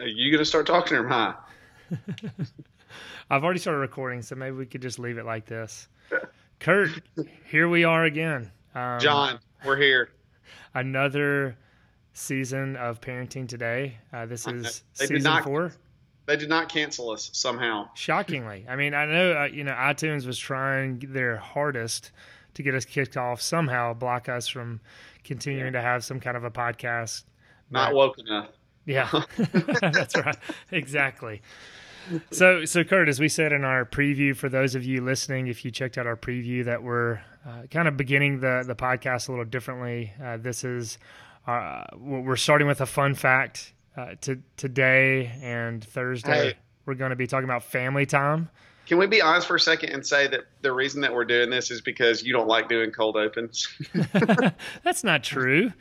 Are you gonna start talking or am I? I've already started recording, so maybe we could just leave it like this. Kurt, here we are again. Um, John, we're here. Another season of Parenting Today. Uh, this is season not, four. They did not cancel us somehow. Shockingly, I mean, I know uh, you know iTunes was trying their hardest to get us kicked off somehow, block us from continuing yeah. to have some kind of a podcast. Not woke enough. Yeah, that's right. Exactly. So, so Kurt, as we said in our preview, for those of you listening, if you checked out our preview, that we're uh, kind of beginning the the podcast a little differently. Uh, this is uh, we're starting with a fun fact uh, to today and Thursday. Hey. We're going to be talking about family time. Can we be honest for a second and say that the reason that we're doing this is because you don't like doing cold opens? That's not true.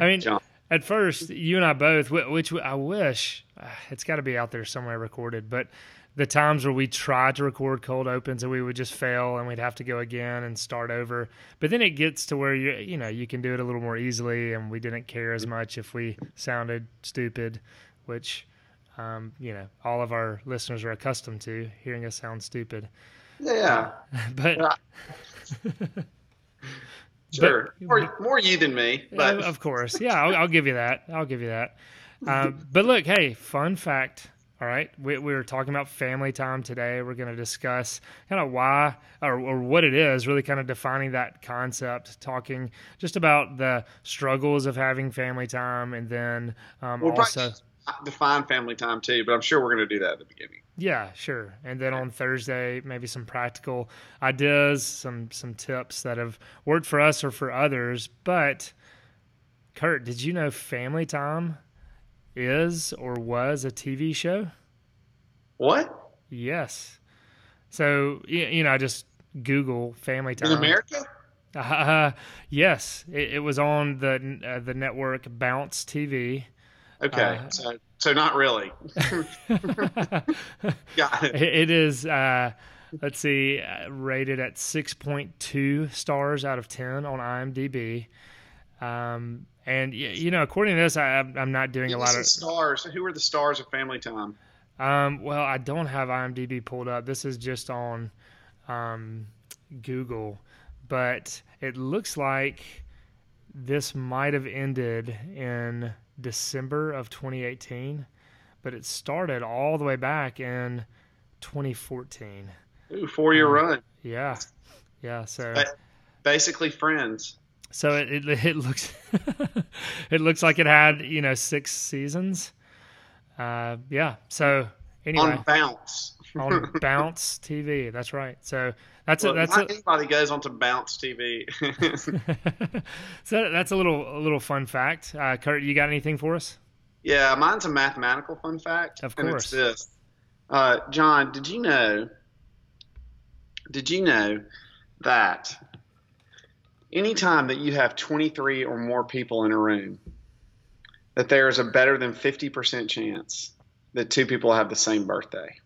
I mean, John. At first, you and I both, which I wish uh, it's got to be out there somewhere recorded, but the times where we tried to record cold opens and we would just fail and we'd have to go again and start over. But then it gets to where you you know you can do it a little more easily, and we didn't care as much if we sounded stupid, which um, you know all of our listeners are accustomed to hearing us sound stupid. Yeah, uh, but. Sure, but, more, more you than me, but of course, yeah, I'll, I'll give you that. I'll give you that. Um, but look, hey, fun fact all right, we, we were talking about family time today. We're going to discuss kind of why or, or, what it is, really kind of defining that concept, talking just about the struggles of having family time, and then um, we'll also define family time too. But I'm sure we're going to do that at the beginning. Yeah, sure. And then on Thursday, maybe some practical ideas, some some tips that have worked for us or for others. But Kurt, did you know family time is or was a TV show. What? Yes. So you know, I just Google Family Time in America. Uh, yes, it, it, was on the uh, the network Bounce TV. Okay, uh, so so not really. Got it. It is. Uh, let's see, uh, rated at six point two stars out of ten on IMDb. Um, and you know, according to this, I, am not doing a lot of stars. Who are the stars of Family Time? Um, well, I don't have IMDb pulled up. This is just on um, Google, but it looks like this might have ended in December of 2018, but it started all the way back in 2014. Ooh, four year um, run. Yeah, yeah. So basically, Friends. So it it, it looks it looks like it had you know six seasons. Uh, yeah. So anyway, on Bounce. on Bounce TV. That's right. So that's well, a, that's not a, anybody goes onto Bounce TV. so that's a little a little fun fact. Uh, Kurt, you got anything for us? Yeah, mine's a mathematical fun fact. Of course. it's this. Uh, John, did you know? Did you know that anytime that you have 23 or more people in a room, that there is a better than 50% chance that two people have the same birthday.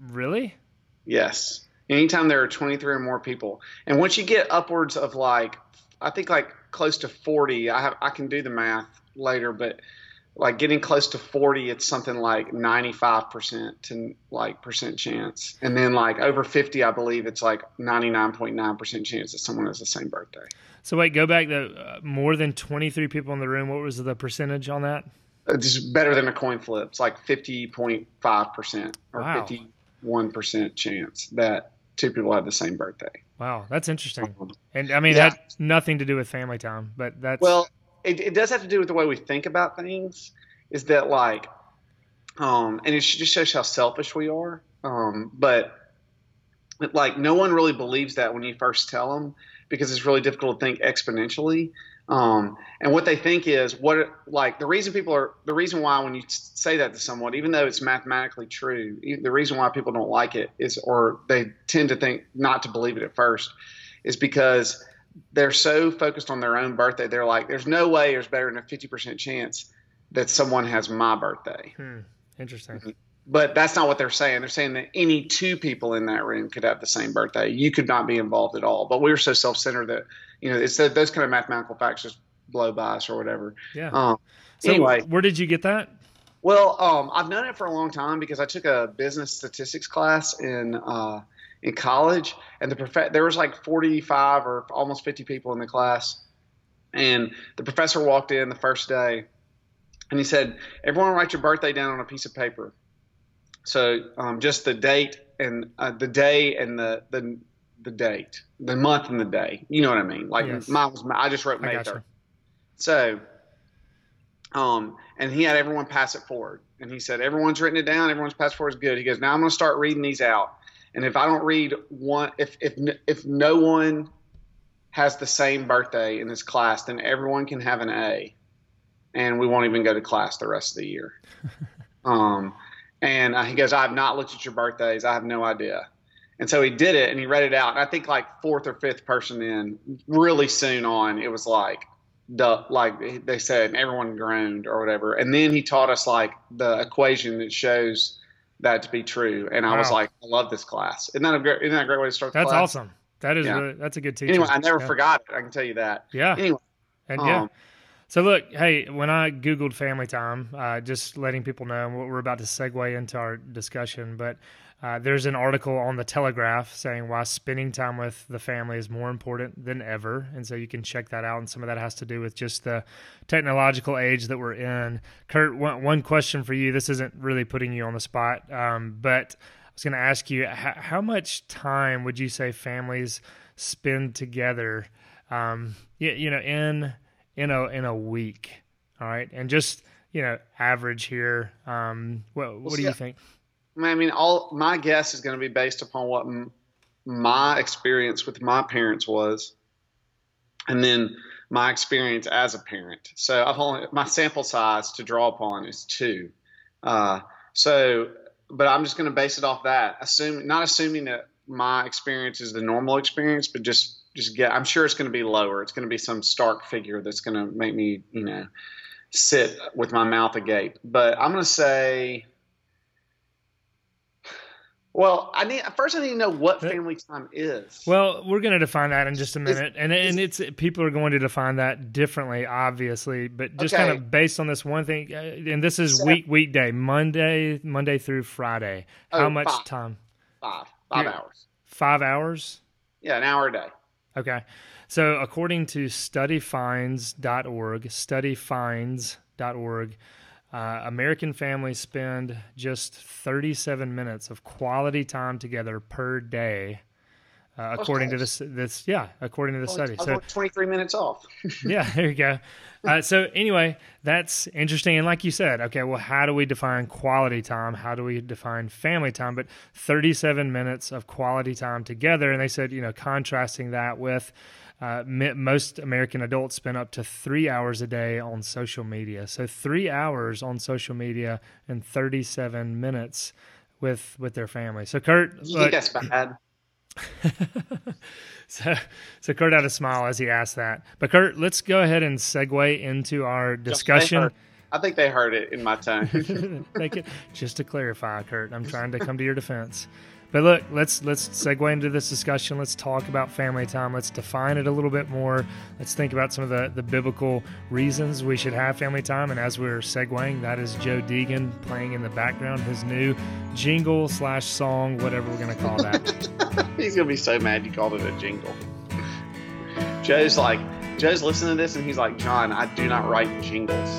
Really? Yes. Anytime there are 23 or more people. And once you get upwards of like, I think like close to 40, I have, I can do the math later, but like getting close to 40 it's something like 95% to like percent chance and then like over 50 i believe it's like 99.9% chance that someone has the same birthday so wait go back to uh, more than 23 people in the room what was the percentage on that it's better than a coin flip it's like 50.5% or wow. 51% chance that two people have the same birthday wow that's interesting um, and i mean yeah. that nothing to do with family time but that's well it, it does have to do with the way we think about things. Is that like, um, and it just shows how selfish we are. Um, but like, no one really believes that when you first tell them because it's really difficult to think exponentially. Um, and what they think is what like the reason people are the reason why when you say that to someone, even though it's mathematically true, the reason why people don't like it is, or they tend to think not to believe it at first, is because they're so focused on their own birthday. They're like, there's no way there's better than a 50% chance that someone has my birthday. Hmm. Interesting. But that's not what they're saying. They're saying that any two people in that room could have the same birthday. You could not be involved at all. But we're so self centered that, you know, it's those kind of mathematical facts just blow by us or whatever. Yeah. Um, so anyway, where did you get that? Well, um, I've known it for a long time because I took a business statistics class in uh, in college, and the prof- there was like 45 or almost 50 people in the class, and the professor walked in the first day, and he said, "Everyone write your birthday down on a piece of paper." So um, just the date and uh, the day and the the the date, the month and the day. You know what I mean? Like Yes. mine was I just wrote May 3rd. So, um, and he had everyone pass it forward. And he said, everyone's written it down. Everyone's passed forward is good. He goes, now I'm going to start reading these out. And if I don't read one, if, if, if no one has the same birthday in this class, then everyone can have an A and we won't even go to class the rest of the year. um, and uh, he goes, I have not looked at your birthdays. I have no idea. And so he did it and he read it out. And I think like fourth or fifth person in, really soon on, it was like, the like they said, everyone groaned or whatever. And then he taught us like the equation that shows that to be true. And I was like, I love this class. Isn't that a great? Isn't that a great way to start? The That's class? awesome. That is Yeah. really, that's a good teacher. Anyway, I never yeah. forgot it. I can tell you that. Yeah. Anyway, And yeah. So look, hey, when I googled family time, uh, just letting people know what we're about to segue into our discussion, but uh, there's an article on the Telegraph saying why spending time with the family is more important than ever, and so you can check that out. And some of that has to do with just the technological age that we're in. Kurt, one, one question for you. This isn't really putting you on the spot, um, but I was going to ask you how, how much time would you say families spend together? Um, you, you know, in in a in a week. All right, and just you know, average here. Um, what what do you think? I mean, all my guess is going to be based upon what m- my experience with my parents was, and then my experience as a parent. So I've only my sample size to draw upon is two. Uh, so, but I'm just going to base it off that. Assume not assuming that my experience is the normal experience, but just just get. I'm sure it's going to be lower. It's going to be some stark figure that's going to make me, you know, sit with my mouth agape. But I'm going to say. Well, I need first. I need to know what family time is. Well, we're going to define that in just a Is- minute, and and it's people are going to define that differently, obviously, but just Okay. kind of based on this one thing. uh, And this is So- week weekday, Monday, Monday through Friday. How Oh, much five. time? five, five You're- hours. Five hours. Yeah, an hour a day. Okay. So according to studyfinds.org, studyfinds.org, uh, American families spend just 37 minutes of quality time together per day. Uh, according to this, this, yeah, according to the study. So, 23 minutes off. yeah, there you go. Uh, so anyway, that's interesting. And like you said, okay, well, how do we define quality time? How do we define family time? But 37 minutes of quality time together. And they said, you know, contrasting that with uh, most American adults spend up to three hours a day on social media. So three hours on social media and 37 minutes with with their family. So Kurt, You look- that's bad? so, so Kurt had a smile as he asked that. But Kurt, let's go ahead and segue into our discussion. I think they heard it in my tone. Just to clarify, Kurt, I'm trying to come to your defense. But look, let's let's segue into this discussion. Let's talk about family time. Let's define it a little bit more. Let's think about some of the, the biblical reasons we should have family time. And as we're segueing, that is Joe Deegan playing in the background his new jingle slash song, whatever we're going to call that. he's gonna be so mad you called it a jingle. Joe's like, Joe's listening to this and he's like, John, I do not write jingles.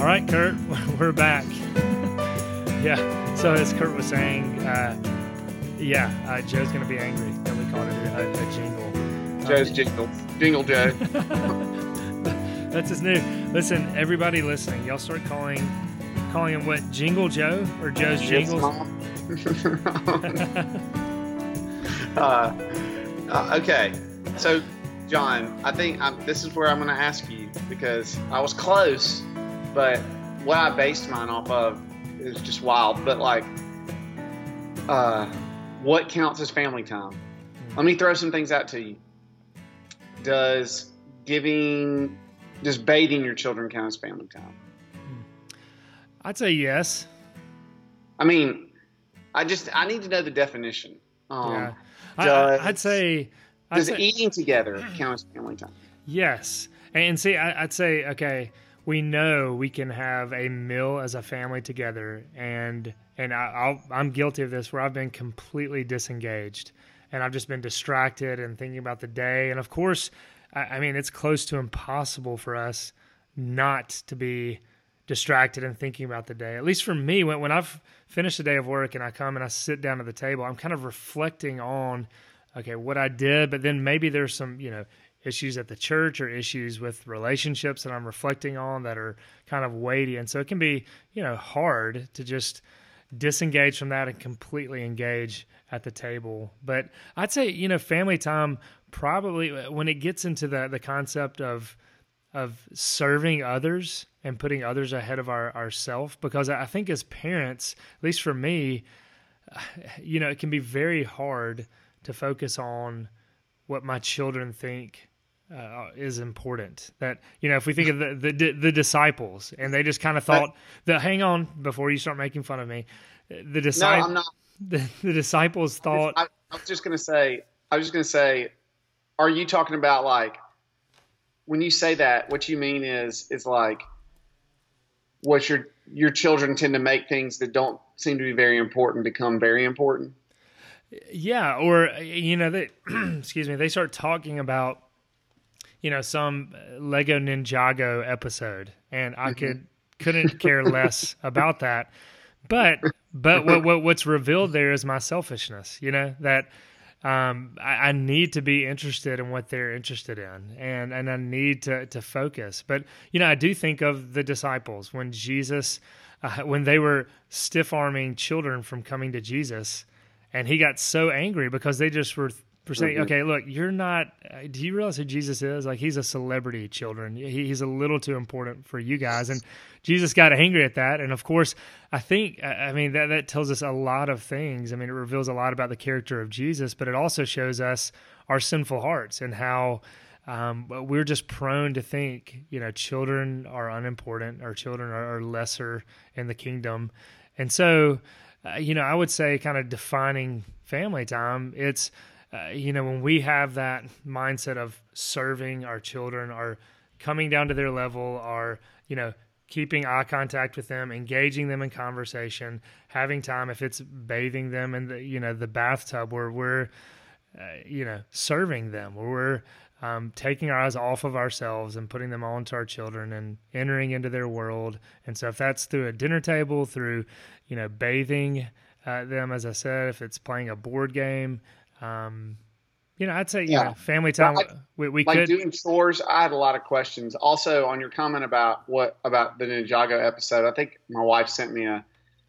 All right, Kurt, we're back. yeah. So as Kurt was saying, uh, yeah, uh, Joe's going to be angry that we called it a, a jingle. Joe's Um, jingle, jingle Joe. that's his new. Listen, everybody listening, y'all start calling calling him what? Jingle Joe or Joe's Jingles? Uh, uh, okay, so John, I think I'm, this is where I'm going to ask you because I was close, but what I based mine off of is just wild. But like, uh, what counts as family time? Let me throw some things out to you. Does giving, does bathing your children count as family time? I'd say yes. I mean, I just I need to know the definition. Um, yeah. Does- I, I'd say Does say, eating together count as family time? Yes, and see, I, I'd say okay. We know we can have a meal as a family together, and and I, I'm guilty of this where I've been completely disengaged, and I've just been distracted and thinking about the day. And of course, I, I mean, it's close to impossible for us not to be distracted and thinking about the day. At least for me, when, when I've finished a day of work and I come and I sit down at the table, I'm kind of reflecting on, okay, what I did, but then maybe there's some, you know, issues at the church or issues with relationships that I'm reflecting on that are kind of weighty. And so it can be, you know, hard to just disengage from that and completely engage at the table. But I'd say, you know, family time probably uh, when it gets into the the concept of of serving others and putting others ahead of our ourself because I think as parents, at least for me, you know, it can be very hard to focus on what my children think uh, is important. That you know, if we think of the the, the disciples, and they just kind of thought that. Hang on, before you start making fun of me, the disciples. No, I'm. The, the disciples thought. I, I was just going to say. I was just going to say. Are you talking about like when you say that? What you mean is is like what your your children tend to make things that don't seem to be very important become very important. Yeah, or you know, they excuse me, they start talking about you know some Lego Ninjago episode, and I mm-hmm. could couldn't care less about that. But but what, what what's revealed there is my selfishness. You know that um, I, I, need to be interested in what they're interested in, and and I need to to focus. But you know, I do think of the disciples when Jesus, uh, when they were stiff arming children from coming to Jesus, and he got so angry because they just were for saying, mm-hmm. okay, look, you're not. Uh, do you realize who Jesus is? Like, he's a celebrity, children. He, he's a little too important for you guys. And Jesus got angry at that. And of course, I think, I mean, that, that tells us a lot of things. I mean, it reveals a lot about the character of Jesus, but it also shows us our sinful hearts and how um, we're just prone to think, you know, children are unimportant or children are, are lesser in the kingdom. And so, uh, you know, I would say, kind of defining family time, it's, uh, you know, when we have that mindset of serving our children, are coming down to their level, are, you know, keeping eye contact with them, engaging them in conversation, having time, if it's bathing them in the, you know, the bathtub where we're, uh, you know, serving them, where we're um, taking our eyes off of ourselves and putting them onto our children and entering into their world. And so if that's through a dinner table, through, you know, bathing uh, them, as I said, if it's playing a board game, um, you know, I'd say yeah, know, family time. Like, we, we like could doing chores. I had a lot of questions. Also, on your comment about what about the Ninjago episode, I think my wife sent me a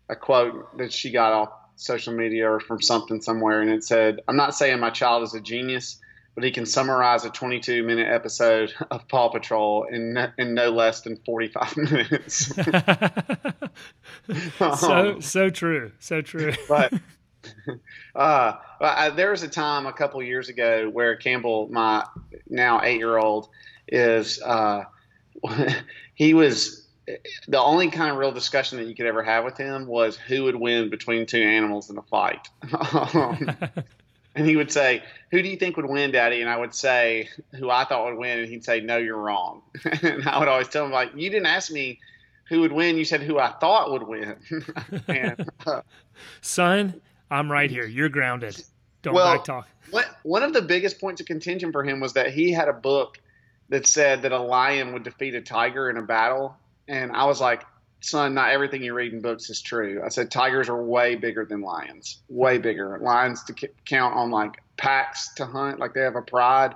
a quote that she got off social media or from something somewhere, and it said, "I'm not saying my child is a genius." But he can summarize a 22 minute episode of Paw Patrol in no, in no less than 45 minutes. so um, so true, so true. but uh, there was a time a couple years ago where Campbell, my now eight year old, is uh, he was the only kind of real discussion that you could ever have with him was who would win between two animals in a fight. um, and he would say, "Who do you think would win, Daddy?" And I would say, "Who I thought would win," and he'd say, "No, you're wrong." and I would always tell him, "Like you didn't ask me." Who would win? You said who I thought would win. and, uh, Son, I'm right here. You're grounded. Don't well. What, one of the biggest points of contention for him was that he had a book that said that a lion would defeat a tiger in a battle. And I was like, son, not everything you read in books is true. I said, tigers are way bigger than lions, way bigger. Lions to count on like packs to hunt, like they have a pride.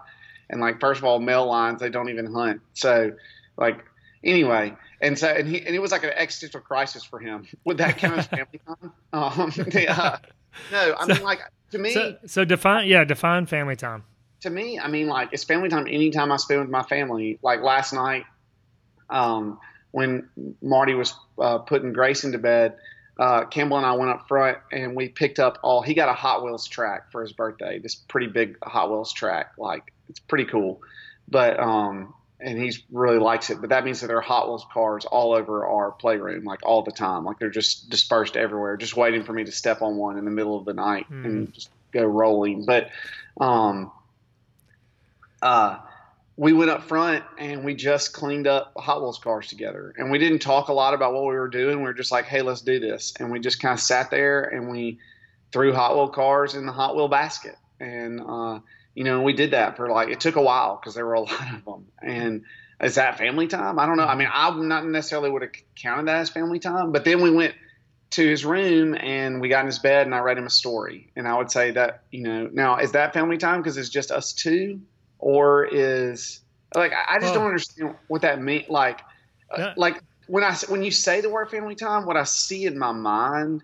And like, first of all, male lions, they don't even hunt. So, like, anyway, and so, and, he, and it was like an existential crisis for him. Would that count as family time? Um, yeah. No, I so, mean like to me. So, so, define, yeah, define family time. To me, I mean like it's family time anytime I spend with my family. Like last night, um, when Marty was uh, putting Grace into bed, uh, Campbell and I went up front and we picked up all. He got a Hot Wheels track for his birthday. This pretty big Hot Wheels track, like it's pretty cool. But um, and he really likes it. But that means that there are Hot Wheels cars all over our playroom, like all the time. Like they're just dispersed everywhere, just waiting for me to step on one in the middle of the night mm. and just go rolling. But um, uh, we went up front and we just cleaned up Hot Wheels cars together. And we didn't talk a lot about what we were doing. We were just like, hey, let's do this. And we just kind of sat there and we threw Hot Wheel cars in the Hot Wheel basket. And, uh, you know, we did that for like, it took a while because there were a lot of them. And is that family time? I don't know. I mean, I'm not necessarily would have counted that as family time, but then we went to his room and we got in his bed and I read him a story. And I would say that, you know, now is that family time because it's just us two? or is like I just don't understand what that means. Like, uh, yeah. like when I when you say the word family time, what I see in my mind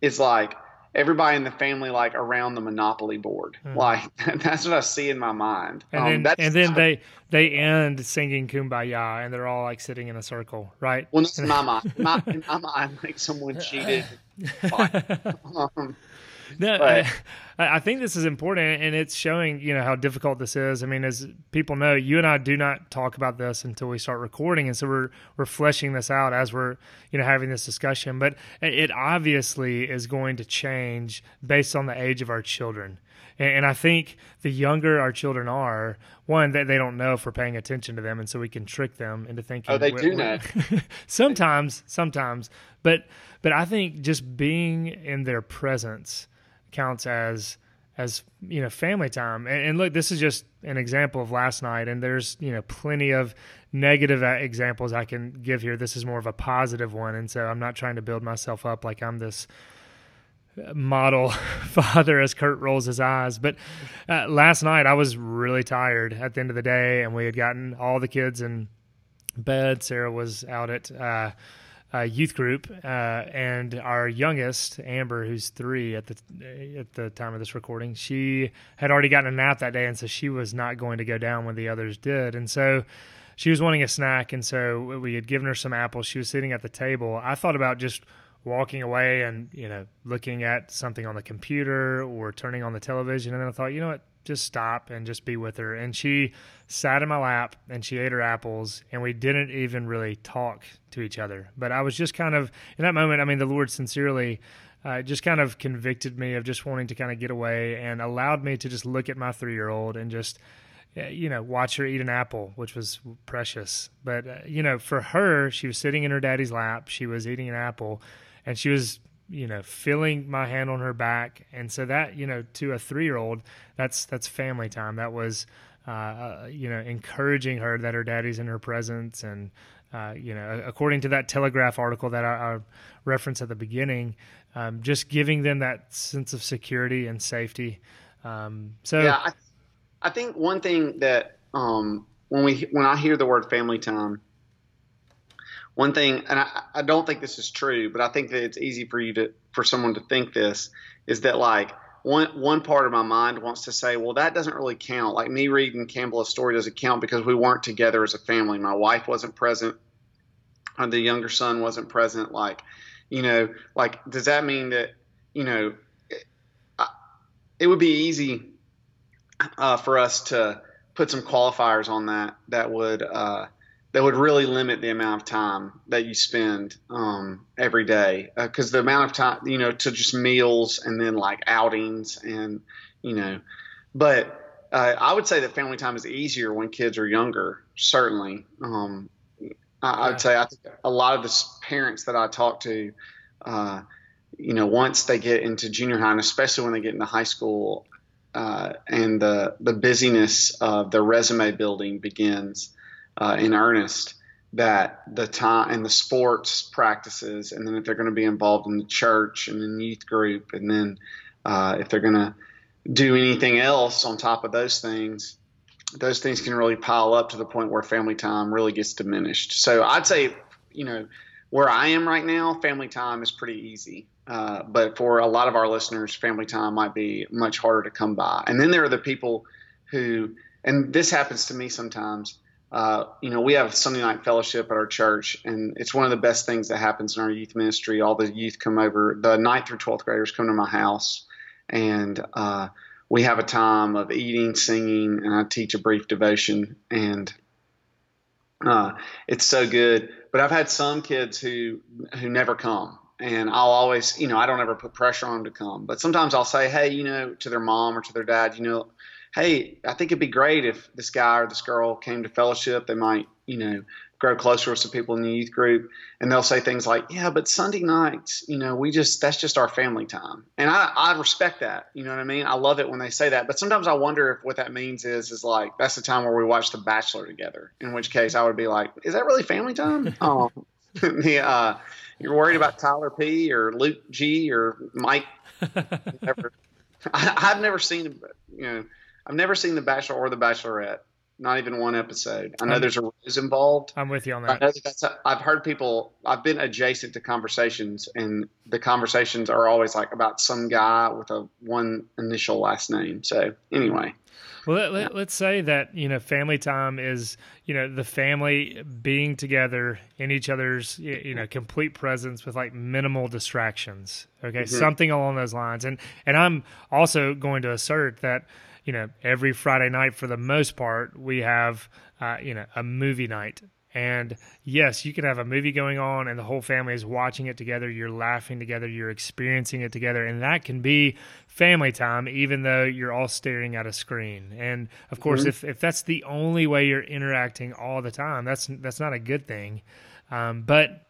is like everybody in the family like around the monopoly board. Mm. like that's what i see in my mind. And um, then, and then they they end singing kumbaya and they're all like sitting in a circle right? Well that's my mind. My, in my mind like someone cheated. Um, no, I, I, think this is important, and it's showing you know how difficult this is. I mean, as people know, you and I do not talk about this until we start recording, and so we're we're fleshing this out as we're you know having this discussion. But it obviously is going to change based on the age of our children. And, I think the younger our children are, one that they, they don't know if we're paying attention to them, and so we can trick them into thinking. Oh, they do know. sometimes, sometimes, but but I think just being in their presence counts as as you know family time. And, and, look this is just an example of last night and there's you know plenty of negative examples i can give here. This is more of a positive one and so i'm not trying to build myself up like i'm this model father as kurt rolls his eyes. But uh, last night i was really tired at the end of the day and we had gotten all the kids in bed. Sarah was out at uh, uh, youth group, uh, and our youngest, Amber, who's three at the at the time of this recording, she had already gotten a nap that day, and so she was not going to go down when the others did, and so she was wanting a snack, and so we had given her some apples. She was sitting at the table. I thought about just walking away and you know looking at something on the computer or turning on the television, and then I thought, you know what, just stop and just be with her. And she sat in my lap and she ate her apples, and we didn't even really talk to each other. But I was just kind of in that moment. I mean, the Lord sincerely. Uh, just kind of convicted me of just wanting to kind of get away and allowed me to just look at my three year old and just uh, you know watch her eat an apple which was precious but uh, you know for her she was sitting in her daddy's lap she was eating an apple and she was you know, feeling my hand on her back, and so that you know, to a three year old, that's that's family time. That was, uh, uh, you know, encouraging her that her daddy's in her presence, and uh, you know, according to that Telegraph article that I, I referenced at the beginning, um, just giving them that sense of security and safety. Um, so yeah, I, I, think one thing that um, when we when I hear the word family time one thing, and I, I don't think this is true, but I think that it's easy for you to for someone to think this is that like one one part of my mind wants to say, well, that doesn't really count. Like me reading Campbell's story doesn't count because we weren't together as a family. My wife wasn't present, and the younger son wasn't present. Like, you know, like does that mean that you know it, it would be easy uh, for us to put some qualifiers on that that would uh, that would really limit the amount of time that you spend um, every day. Because uh, the amount of time you know to just meals and then like outings and you know. But uh, i would say that family time is easier when kids are younger certainly. Um, I, would say i think a lot of the parents that i talk to uh, you know once they get into junior high and especially when they get into high school uh, and the the busyness of the resume building begins uh, in earnest that the time and the sports practices, and then if they're going to be involved in the church and in youth group, and then uh, if they're going to do anything else on top of those things, those things can really pile up to the point where family time really gets diminished. So I'd say, you know, where I am right now, family time is pretty easy. Uh, but for a lot of our listeners, family time might be much harder to come by. And then there are the people who, and this happens to me sometimes, uh, you know, we have Sunday night fellowship at our church, and it's one of the best things that happens in our youth ministry. All the youth come over, the ninth through 12th graders come to my house, and uh, we have a time of eating, singing, and I teach a brief devotion, and uh, it's so good. But I've had some kids who who never come, and I'll always, you know, I don't ever put pressure on them to come, but sometimes I'll say, hey, you know, to their mom or to their dad, you know, hey, I think it'd be great if this guy or this girl came to fellowship. They might, you know, grow closer with some people in the youth group. And they'll say things like yeah but sunday nights you know we just that's just our family time. And i i respect that. You know what i mean? I love it when they say that. But sometimes i wonder if what that means is is like that's the time where we watch the bachelor together. In which case i would be like is that really family time? Oh. The uh you're worried about tyler p or luke g or mike? I, i've never seen you know i've never seen the bachelor or the bachelorette not even one episode. I know I'm, there's a rose involved. I'm with you on that. that I've heard people. I've been adjacent to conversations, and the conversations are always like about some guy with a one initial last name. So anyway. Well, let, us let, say that you know family time is you know the family being together in each other's you know complete presence with like minimal distractions. Okay, mm-hmm. something along those lines. And and I'm also going to assert that you know, every Friday night for the most part, we have, uh, you know, a movie night. And yes, you can have a movie going on and the whole family is watching it together. You're laughing together. You're experiencing it together. And that can be family time, even though you're all staring at a screen. And of course, mm-hmm. if, if that's the only way you're interacting all the time, that's, that's not a good thing. Um, but,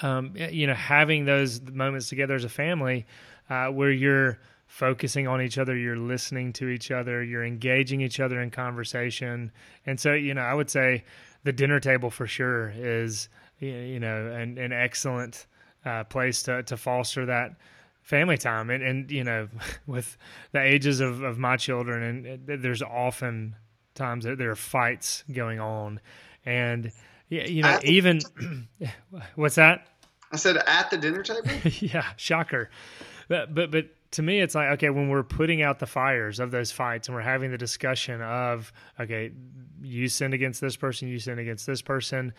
um, you know, having those moments together as a family uh, where you're, focusing on each other, you're listening to each other, you're engaging each other in conversation. And so, you know, I would say the dinner table for sure is, you know, an, an excellent uh, place to, to foster that family time. And, and, you know, with the ages of, of my children, and there's often times that there are fights going on. And, you know, even, what's that? I said at the dinner table? yeah, shocker. But, but, but to me it's like okay when we're putting out the fires of those fights and we're having the discussion of okay you sinned against this person you sinned against this person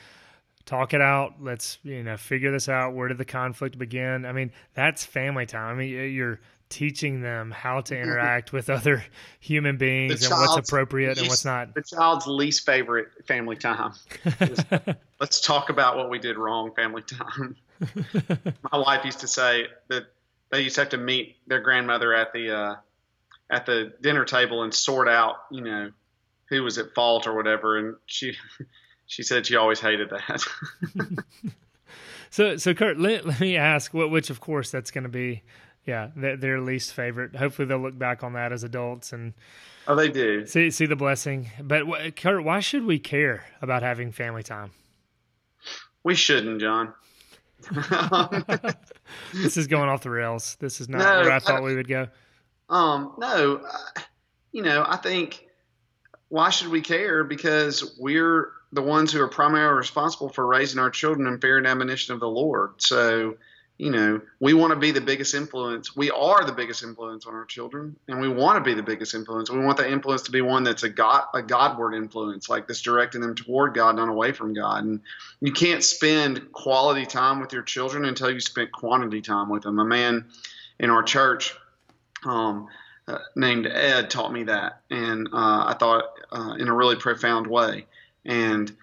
talk it out let's you know figure this out where did the conflict begin? I mean that's family time. I mean you're teaching them how to interact with other human beings and what's appropriate least, and what's not. the child's least favorite family time. Let's talk about what we did wrong family time. My wife used to say that they used to have to meet their grandmother at the uh, at the dinner table and sort out, you know, who was at fault or whatever. And she she said she always hated that. so so Kurt, let, let me ask, what which of course that's going to be, yeah, their, their least favorite. Hopefully they'll look back on that as adults and. Oh, they do. See, see the blessing. But Kurt, why should we care about having family time? We shouldn't, John. this is going off the rails. This is not no, where I thought I, we would go. Um, no, you know, I think why should we care? Because we're the ones who are primarily responsible for raising our children in fear and admonition of the Lord. So you know, we want to be the biggest influence. We are the biggest influence on our children, and we want to be the biggest influence. We want that influence to be one that's a God, a Godward influence, like that's directing them toward God, not away from God. And you can't spend quality time with your children until you spend quantity time with them. A man in our church um, uh, named Ed taught me that, and uh, I thought uh, in a really profound way. And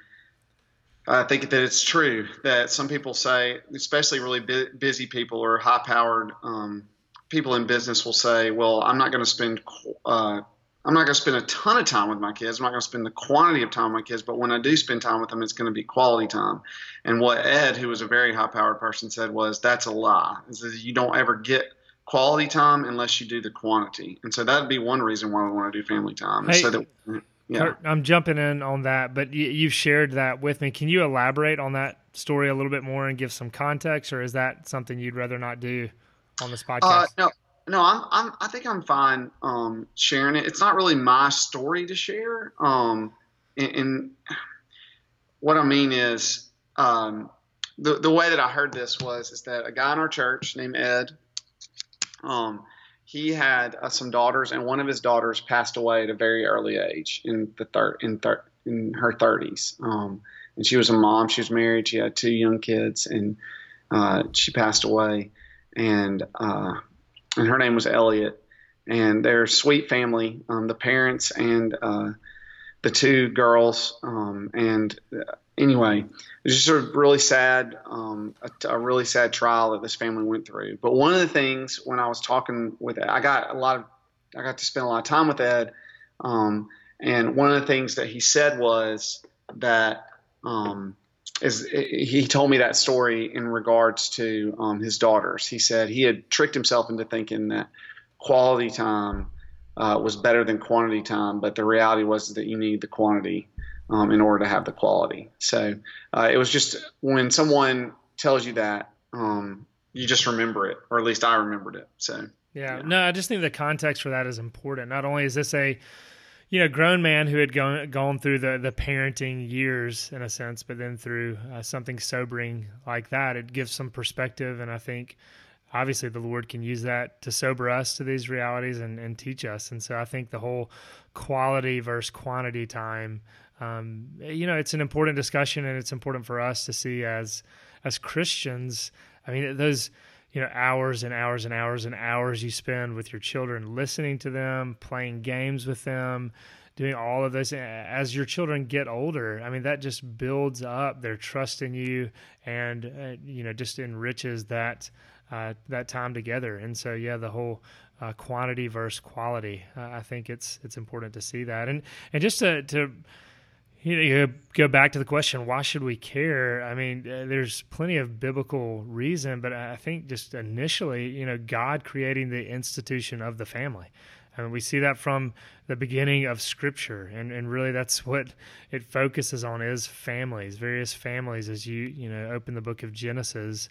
I think that it's true that some people say, especially really bu- busy people or high powered um, people in business will say, well, I'm not going to spend, uh, I'm not going to spend a ton of time with my kids. I'm not going to spend the quantity of time with my kids, but when I do spend time with them, it's going to be quality time. And what Ed, who was a very high powered person, said was, that's a lie. Is that you don't ever get quality time unless you do the quantity. And so that'd be one reason why we want to do family time. Hey, so that yeah. I'm jumping in on that, but you've shared that with me. Can you elaborate on that story a little bit more and give some context, or is that something you'd rather not do on this uh, podcast? Uh, no, no, I'm, I'm, I think I'm fine um, sharing it. It's not really my story to share. Um, and, and what I mean is, um, the the way that I heard this was is that a guy in our church named Ed, um, he had uh, some daughters, and one of his daughters passed away at a very early age in the third in thir- in her 30s. Um, and she was a mom. She was married. She had two young kids, and uh, she passed away. And uh, and her name was Elliot. And they're a sweet family. Um, the parents and uh, the two girls. Um, and uh, anyway, it was just a really sad, um, a, a, really sad trial that this family went through. But one of the things when I was talking with Ed, I got a lot of, I got to spend a lot of time with Ed. Um, and one of the things that he said was that um, is he told me that story in regards to um, his daughters. He said he had tricked himself into thinking that quality time uh, was better than quantity time, but the reality was that you need the quantity um, in order to have the quality. So uh, it was just when someone tells you that, um, you just remember it, or at least I remembered it. So yeah. yeah, no, I just think the context for that is important. Not only is this a you know, grown man who had gone gone through the the parenting years in a sense, but then through uh, something sobering like that, it gives some perspective, and I think obviously the Lord can use that to sober us to these realities and, and teach us. And so I think the whole quality versus quantity time, um, you know, it's an important discussion, and it's important for us to see as as Christians. I mean, those you know hours and hours and hours and hours you spend with your children listening to them playing games with them doing all of this as your children get older i mean that just builds up their trust in you and uh, you know just enriches that uh, that time together and so yeah the whole uh, quantity versus quality uh, i think it's it's important to see that and and just to to you, know, go back to the question, why should we care? I mean, uh, there's plenty of biblical reason, but I think just initially, you know, God creating the institution of the family. I mean, we see that from the beginning of Scripture, and, and really that's what it focuses on is families, various families. As you you know open the book of Genesis,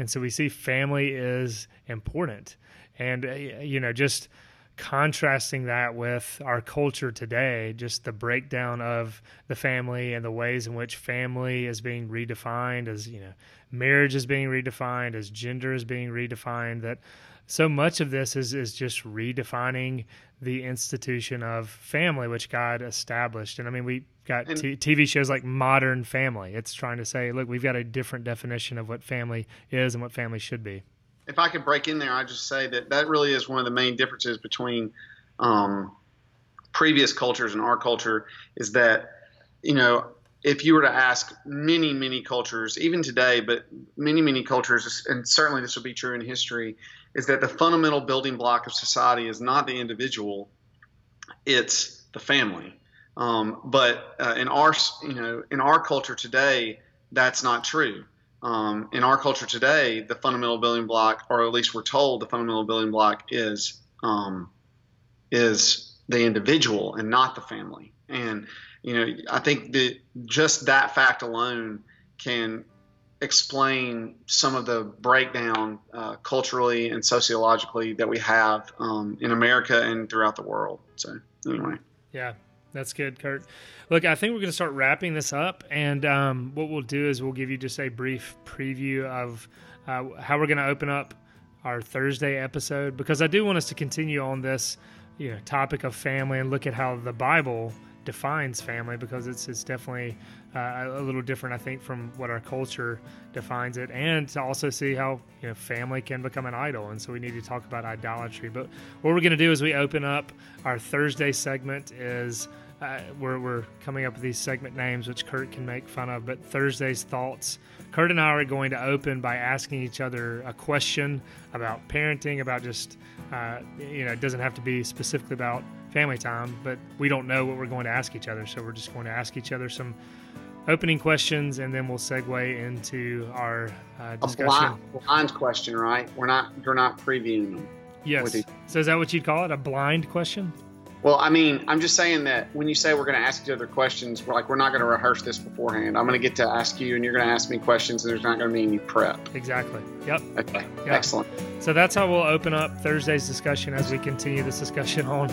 and so we see family is important, and uh, you know just contrasting that with our culture today, just the breakdown of the family and the ways in which family is being redefined, as you know, marriage is being redefined, as gender is being redefined, that so much of this is is just redefining the institution of family which God established. And I mean, we got t- TV shows like Modern Family. It's trying to say, look, we've got a different definition of what family is and what family should be if I could break in there, I'd just say that that really is one of the main differences between um, previous cultures and our culture is that, you know, if you were to ask many, many cultures, even today, but many, many cultures, and certainly this will be true in history, is that the fundamental building block of society is not the individual, it's the family. Um, but uh, in our, you know, in our culture today, that's not true um, in our culture today, the fundamental building block, or at least we're told the fundamental building block is um, is the individual and not the family. And you know, I think that just that fact alone can explain some of the breakdown uh, culturally and sociologically that we have um, in America and throughout the world. So anyway, yeah, that's good, Kurt. Look, I think we're going to start wrapping this up, and um, what we'll do is we'll give you just a brief preview of uh, how we're going to open up our Thursday episode because I do want us to continue on this, you know, topic of family and look at how the Bible defines family because it's it's definitely uh, a little different, I think, from what our culture defines it, and to also see how you know family can become an idol, and so we need to talk about idolatry. But what we're going to do is we open up our Thursday segment is uh, we're, we're coming up with these segment names, which Kurt can make fun of. But Thursday's thoughts. Kurt and I are going to open by asking each other a question about parenting, about just, uh, you know, it doesn't have to be specifically about family time, but we don't know what we're going to ask each other. So we're just going to ask each other some opening questions, and then we'll segue into our uh, discussion. A blind, blind question, right? We're not, we're not previewing them. Yes. So is that what you'd call it? A blind question? Well, I mean, I'm just saying that when you say we're going to ask each other questions, we're like, we're not going to rehearse this beforehand. I'm going to get to ask you, and you're going to ask me questions, and there's not going to be any prep. Exactly. Yep. Okay. Yep. Excellent. So that's how we'll open up Thursday's discussion as we continue this discussion on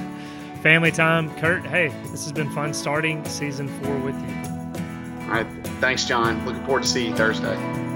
family time. Kurt, hey, this has been fun starting season four with you. All right. Thanks, John. Looking forward to seeing you Thursday.